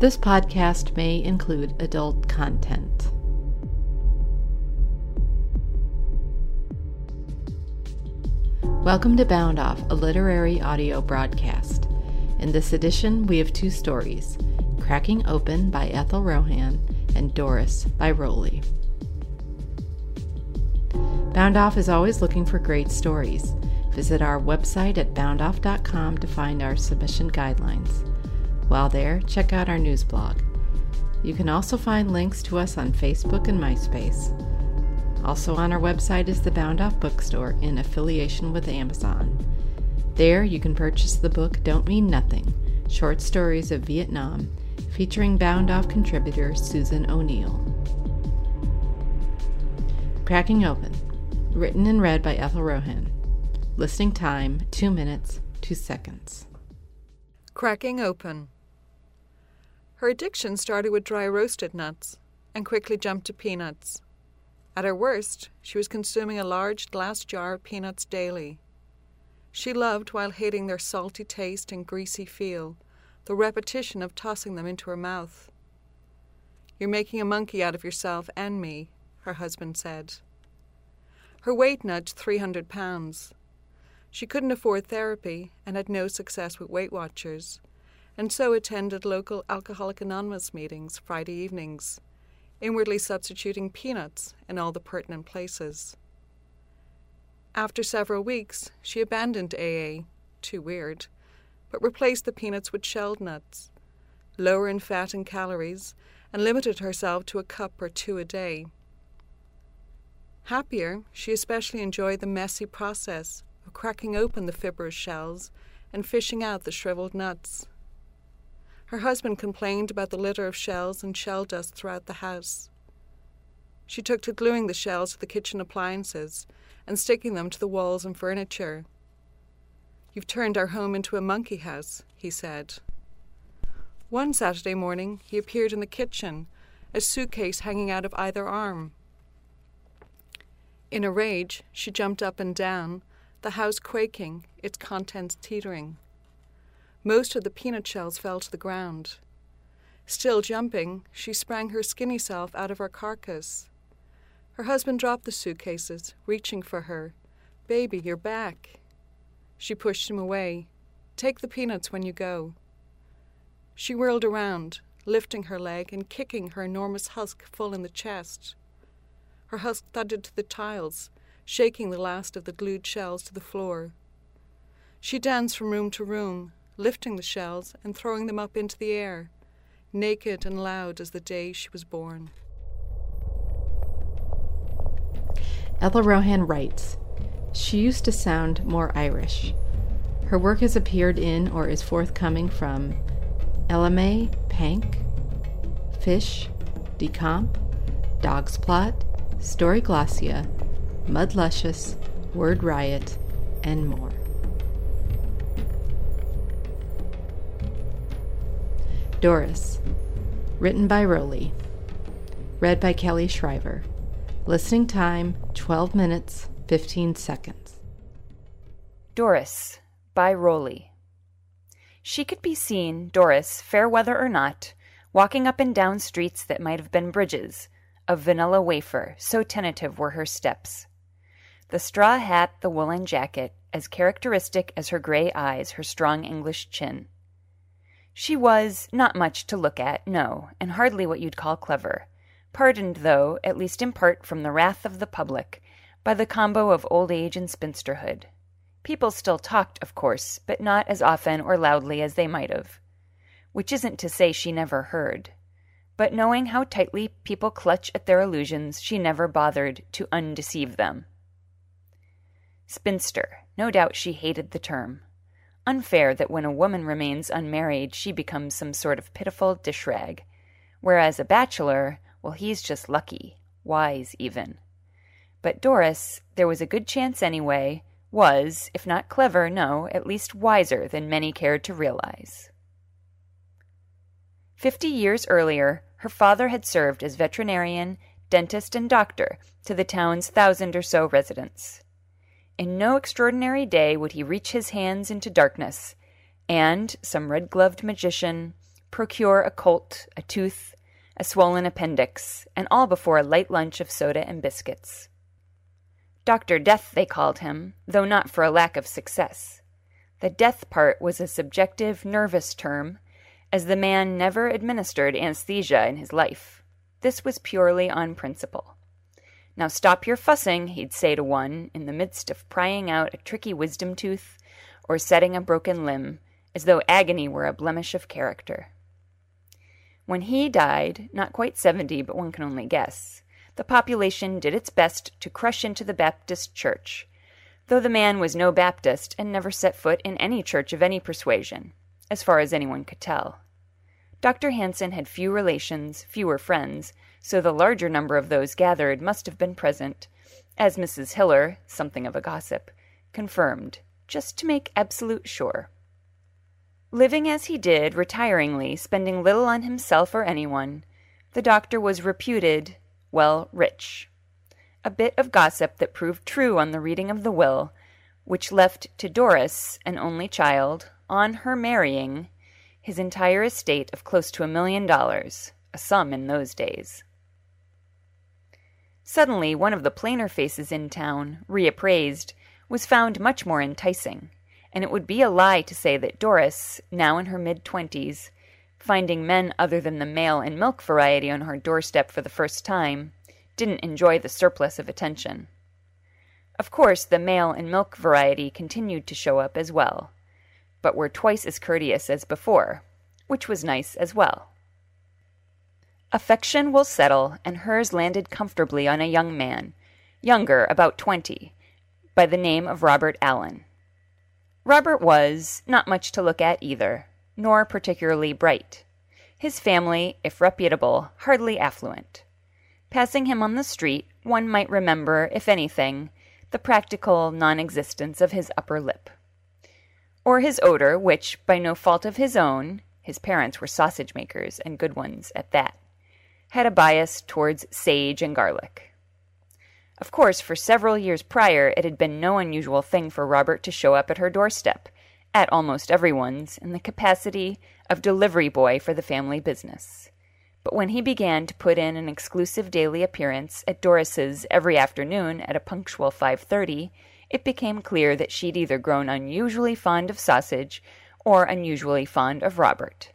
This podcast may include adult content. Welcome to Bound Off, a literary audio broadcast. In this edition, we have two stories Cracking Open by Ethel Rohan and Doris by Rolli. Bound Off is always looking for great stories. Visit our website at boundoff.com to find our submission guidelines. While there, check out our news blog. You can also find links to us on Facebook and MySpace. Also on our website is the Bound Off Bookstore in affiliation with Amazon. There you can purchase the book Don't Mean Nothing Short Stories of Vietnam, featuring Bound Off contributor Susan O'Neill. Cracking Open, written and read by Ethel Rohan. Listening time 2 minutes, 2 seconds. Cracking Open. Her addiction started with dry roasted nuts and quickly jumped to peanuts. At her worst, she was consuming a large glass jar of peanuts daily. She loved, while hating their salty taste and greasy feel, the repetition of tossing them into her mouth. You're making a monkey out of yourself and me, her husband said. Her weight nudged 300 pounds. She couldn't afford therapy and had no success with Weight Watchers, and so attended local Alcoholic Anonymous meetings Friday evenings, inwardly substituting peanuts in all the pertinent places. After several weeks, she abandoned AA, too weird, but replaced the peanuts with shelled nuts, lower in fat and calories, and limited herself to a cup or two a day. Happier, she especially enjoyed the messy process of cracking open the fibrous shells and fishing out the shriveled nuts. Her husband complained about the litter of shells and shell dust throughout the house. She took to gluing the shells to the kitchen appliances and sticking them to the walls and furniture. You've turned our home into a monkey house, he said. One Saturday morning, he appeared in the kitchen, a suitcase hanging out of either arm. In a rage, she jumped up and down, the house quaking, its contents teetering. Most of the peanut shells fell to the ground. Still jumping, she sprang her skinny self out of her carcass. Her husband dropped the suitcases, reaching for her. Baby, you're back. She pushed him away. Take the peanuts when you go. She whirled around, lifting her leg and kicking her enormous husk full in the chest. Her husk thudded to the tiles, shaking the last of the glued shells to the floor. She danced from room to room, lifting the shells and throwing them up into the air, naked and loud as the day she was born. Ethel Rohan writes She used to sound more Irish. Her work has appeared in or is forthcoming from elimae, Pank, Fish, Decomp, Dogzplot, Story Glossia, Mud Luscious, Word Riot, and more. Doris, written by Rolli, read by Kelly Shriver. Listening time 12 minutes 15 seconds. Doris by Rolli. She could be seen, Doris, fair weather or not, walking up and down streets that might have been bridges, of vanilla wafer, so tentative were her steps. The straw hat, the woolen jacket, as characteristic as her gray eyes, her strong English chin. She was not much to look at, no, and hardly what you'd call clever, pardoned, though, at least in part from the wrath of the public, by the combo of old age and spinsterhood. People still talked, of course, but not as often or loudly as they might have. Which isn't to say she never heard. But knowing how tightly people clutch at their illusions, she never bothered to undeceive them. Spinster. No doubt she hated the term. Unfair that when a woman remains unmarried, she becomes some sort of pitiful dishrag. whereas a bachelor, well, he's just lucky, wise even. But Doris, there was a good chance anyway, was, if not clever, no, at least wiser than many cared to realize. Fifty years earlier, her father had served as veterinarian, dentist, and doctor to the town's thousand or so residents. In no extraordinary day would he reach his hands into darkness, and some red gloved magician, procure a colt, a tooth, a swollen appendix, and all before a light lunch of soda and biscuits. Dr. Death, they called him, though not for a lack of success. The death part was a subjective, nervous term, as the man never administered anesthesia in his life. This was purely on principle. Now stop your fussing, he'd say to one, in the midst of prying out a tricky wisdom tooth or setting a broken limb, as though agony were a blemish of character. When he died, not quite seventy, but one can only guess, the population did its best to crush into the Baptist church, though the man was no Baptist and never set foot in any church of any persuasion, as far as anyone could tell. Dr. Hanson had few relations, fewer friends, so the larger number of those gathered must have been present, as Mrs. Hiller, something of a gossip, confirmed, just to make absolute sure. Living as he did, retiringly, spending little on himself or anyone, the doctor was reputed, well, rich. A bit of gossip that proved true on the reading of the will, which left to Doris, an only child, on her marrying, his entire estate of close to a million dollars, a sum in those days. Suddenly, one of the plainer faces in town, reappraised, was found much more enticing and it would be a lie to say that Doris, now in her mid twenties, finding men other than the mail and milk variety on her doorstep for the first time, didn't enjoy the surplus of attention. Of course, the mail and milk variety continued to show up as well, but were twice as courteous as before, which was nice as well. Affection will settle, and hers landed comfortably on a young man, younger, about twenty, by the name of Robert Allen. Robert was not much to look at either, nor particularly bright. His family, if reputable, hardly affluent. Passing him on the street, one might remember, if anything, the practical non existence of his upper lip. Or his odor, which, by no fault of his own, his parents were sausage makers, and good ones at that, had a bias towards sage and garlic. Of course, for several years prior, it had been no unusual thing for Robert to show up at her doorstep, at almost everyone's, in the capacity of delivery boy for the family business. But when he began to put in an exclusive daily appearance at Doris's every afternoon at a punctual 5:30, it became clear that she'd either grown unusually fond of sausage or unusually fond of Robert.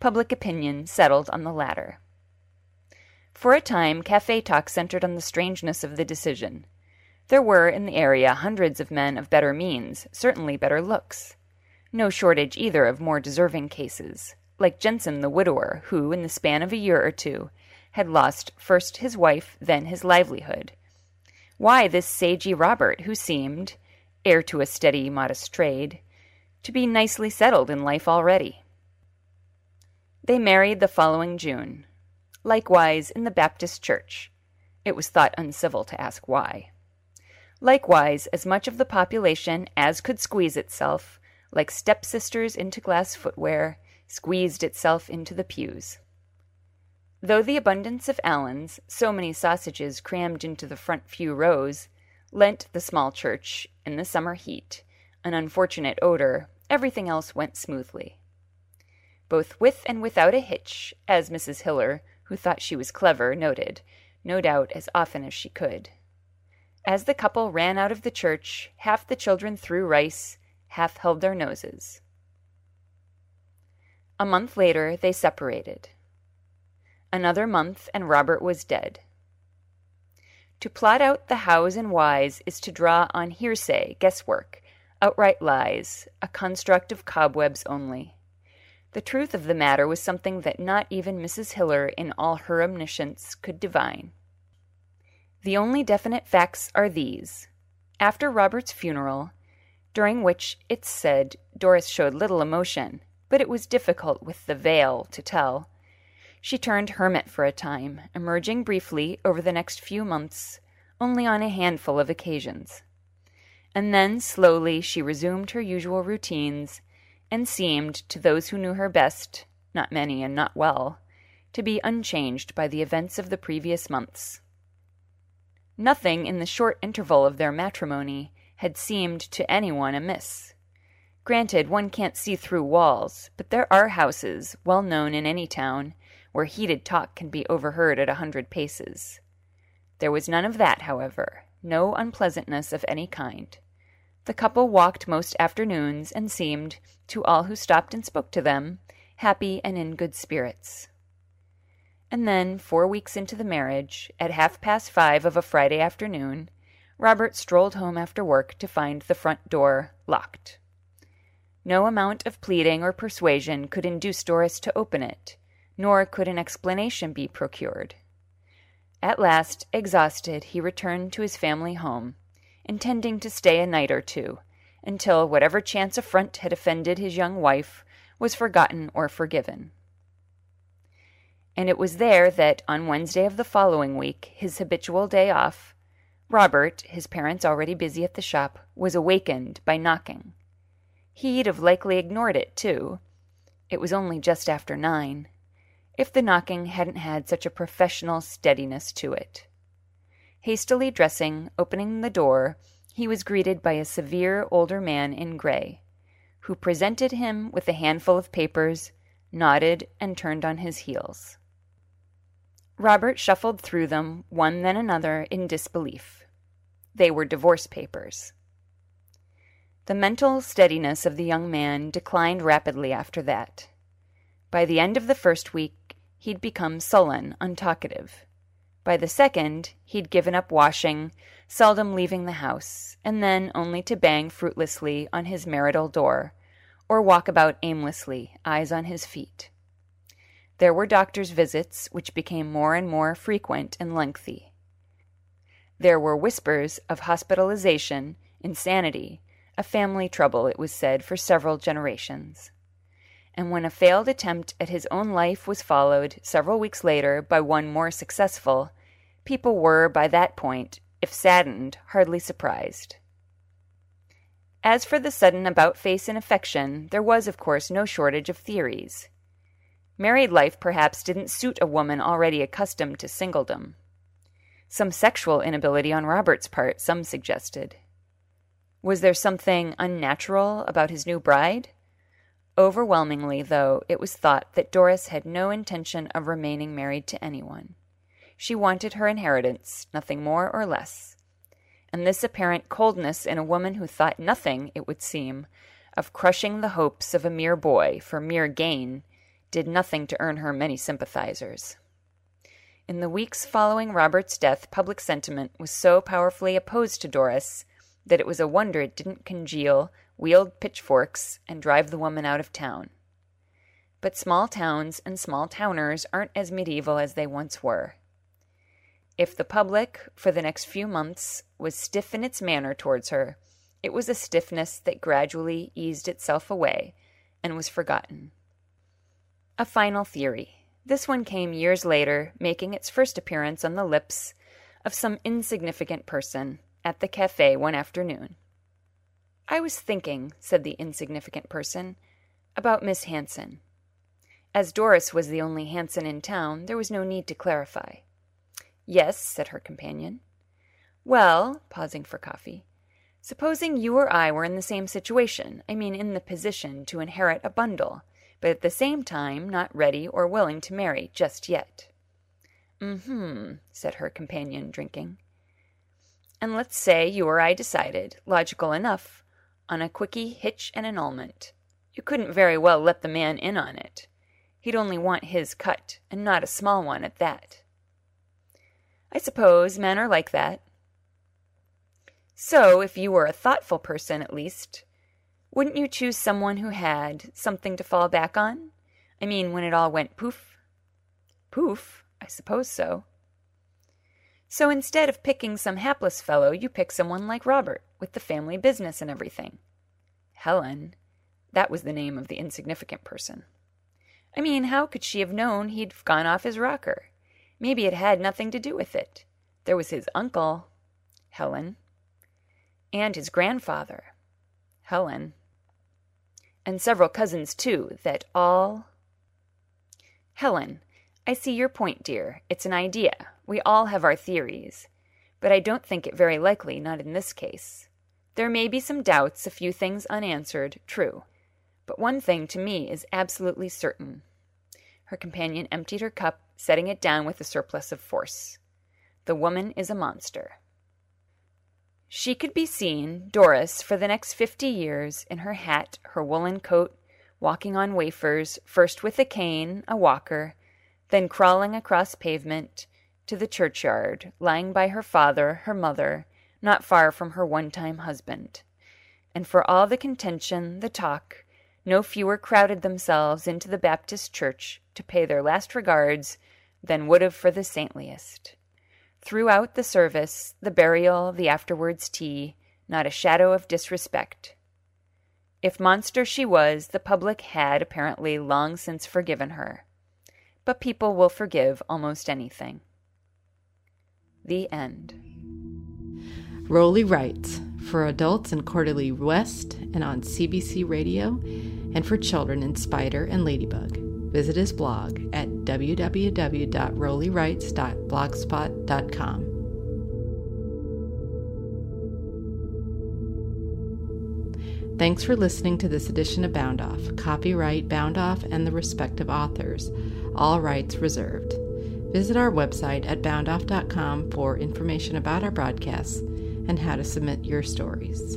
Public opinion settled on the latter. For a time, cafe talk centered on the strangeness of the decision. There were in the area hundreds of men of better means, certainly better looks. No shortage either of more deserving cases, like Jensen the widower, who, in the span of a year or two, had lost first his wife, then his livelihood. Why this sagey Robert, who seemed, heir to a steady, modest trade, to be nicely settled in life already? They married the following June likewise in the Baptist Church. It was thought uncivil to ask why. Likewise, as much of the population as could squeeze itself, like stepsisters into glass footwear, squeezed itself into the pews. Though the abundance of Allens, so many sausages crammed into the front few rows, lent the small church, in the summer heat, an unfortunate odor, everything else went smoothly. Both with and without a hitch, as Mrs. Hiller, who thought she was clever, noted, no doubt as often as she could. As the couple ran out of the church, half the children threw rice, half held their noses. A month later, they separated. Another month, and Robert was dead. To plot out the hows and whys is to draw on hearsay, guesswork, outright lies, a construct of cobwebs only. The truth of the matter was something that not even Mrs. Hiller, in all her omniscience, could divine. The only definite facts are these. After Robert's funeral, during which, it's said, Doris showed little emotion, but it was difficult with the veil to tell, she turned hermit for a time, emerging briefly over the next few months only on a handful of occasions. And then slowly she resumed her usual routines and seemed, to those who knew her best, not many and not well, to be unchanged by the events of the previous months. Nothing in the short interval of their matrimony had seemed to anyone amiss. Granted, one can't see through walls, but there are houses, well known in any town, where heated talk can be overheard at a hundred paces. There was none of that, however, no unpleasantness of any kind. The couple walked most afternoons and seemed, to all who stopped and spoke to them, happy and in good spirits. And then, four weeks into the marriage, at half past five of a Friday afternoon, Robert strolled home after work to find the front door locked. No amount of pleading or persuasion could induce Doris to open it, nor could an explanation be procured. At last, exhausted, he returned to his family home, intending to stay a night or two, until whatever chance affront had offended his young wife was forgotten or forgiven. And it was there that, on Wednesday of the following week, his habitual day off, Robert, his parents already busy at the shop, was awakened by knocking. He'd have likely ignored it, too. It was only just after nine if the knocking hadn't had such a professional steadiness to it. Hastily dressing, opening the door, he was greeted by a severe older man in gray, who presented him with a handful of papers, nodded, and turned on his heels. Robert shuffled through them, one then another, in disbelief. They were divorce papers. The mental steadiness of the young man declined rapidly after that. By the end of the first week, he'd become sullen, untalkative. By the second, he'd given up washing, seldom leaving the house, and then only to bang fruitlessly on his marital door, or walk about aimlessly, eyes on his feet. There were doctor's visits, which became more and more frequent and lengthy. There were whispers of hospitalization, insanity, a family trouble, it was said, for several generations and when a failed attempt at his own life was followed several weeks later by one more successful, people were, by that point, if saddened, hardly surprised. As for the sudden about face in affection, there was, of course, no shortage of theories. Married life perhaps didn't suit a woman already accustomed to singledom. Some sexual inability on Robert's part, some suggested. Was there something unnatural about his new bride? Overwhelmingly, though, it was thought that Doris had no intention of remaining married to anyone. She wanted her inheritance, nothing more or less. And this apparent coldness in a woman who thought nothing, it would seem, of crushing the hopes of a mere boy for mere gain did nothing to earn her many sympathizers. In the weeks following Robert's death, public sentiment was so powerfully opposed to Doris that it was a wonder it didn't congeal wield pitchforks, and drive the woman out of town. But small towns and small towners aren't as medieval as they once were. If the public, for the next few months, was stiff in its manner towards her, it was a stiffness that gradually eased itself away and was forgotten. A final theory. This one came years later, making its first appearance on the lips of some insignificant person at the cafe one afternoon. I was thinking, said the insignificant person, about Miss Hanson. As Doris was the only Hanson in town, there was no need to clarify. Yes, said her companion. Well, pausing for coffee, supposing you or I were in the same situation, I mean in the position to inherit a bundle, but at the same time not ready or willing to marry just yet. Mm-hmm, said her companion, drinking. And let's say you or I decided, logical enough, on a quickie hitch and annulment. You couldn't very well let the man in on it. He'd only want his cut, and not a small one at that. I suppose men are like that. So, if you were a thoughtful person, at least, wouldn't you choose someone who had something to fall back on? I mean, when it all went poof? Poof? I suppose so. So instead of picking some hapless fellow, you pick someone like Robert, with the family business and everything. Helen. That was the name of the insignificant person. I mean, how could she have known he'd gone off his rocker? Maybe it had nothing to do with it. There was his uncle, Helen, and his grandfather, Helen, and several cousins, too, that all. Helen, I see your point, dear. It's an idea. We all have our theories. But I don't think it very likely, not in this case. There may be some doubts, a few things unanswered, true. But one thing to me is absolutely certain. Her companion emptied her cup, setting it down with a surplus of force. The woman is a monster. She could be seen, Doris, for the next fifty years, in her hat, her woolen coat, walking on wafers, first with a cane, a walker, then crawling across pavement to the churchyard, lying by her father, her mother, not far from her one time husband. And for all the contention, the talk, no fewer crowded themselves into the Baptist church to pay their last regards than would have for the saintliest. Throughout the service, the burial, the afterwards tea, not a shadow of disrespect. If monster she was, the public had apparently long since forgiven her. But people will forgive almost anything. The end. Rolli writes for adults in Quarterly West and on CBC Radio, and for children in Spider and Ladybug. Visit his blog at www.rowleywrites.blogspot.com. Thanks for listening to this edition of Bound Off. Copyright Bound Off and the respective authors. All rights reserved. Visit our website at boundoff.com for information about our broadcasts and how to submit your stories.